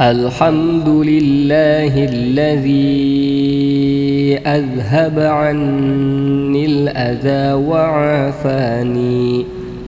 الحمد لله الذي أذهب عني الأذى وعافاني.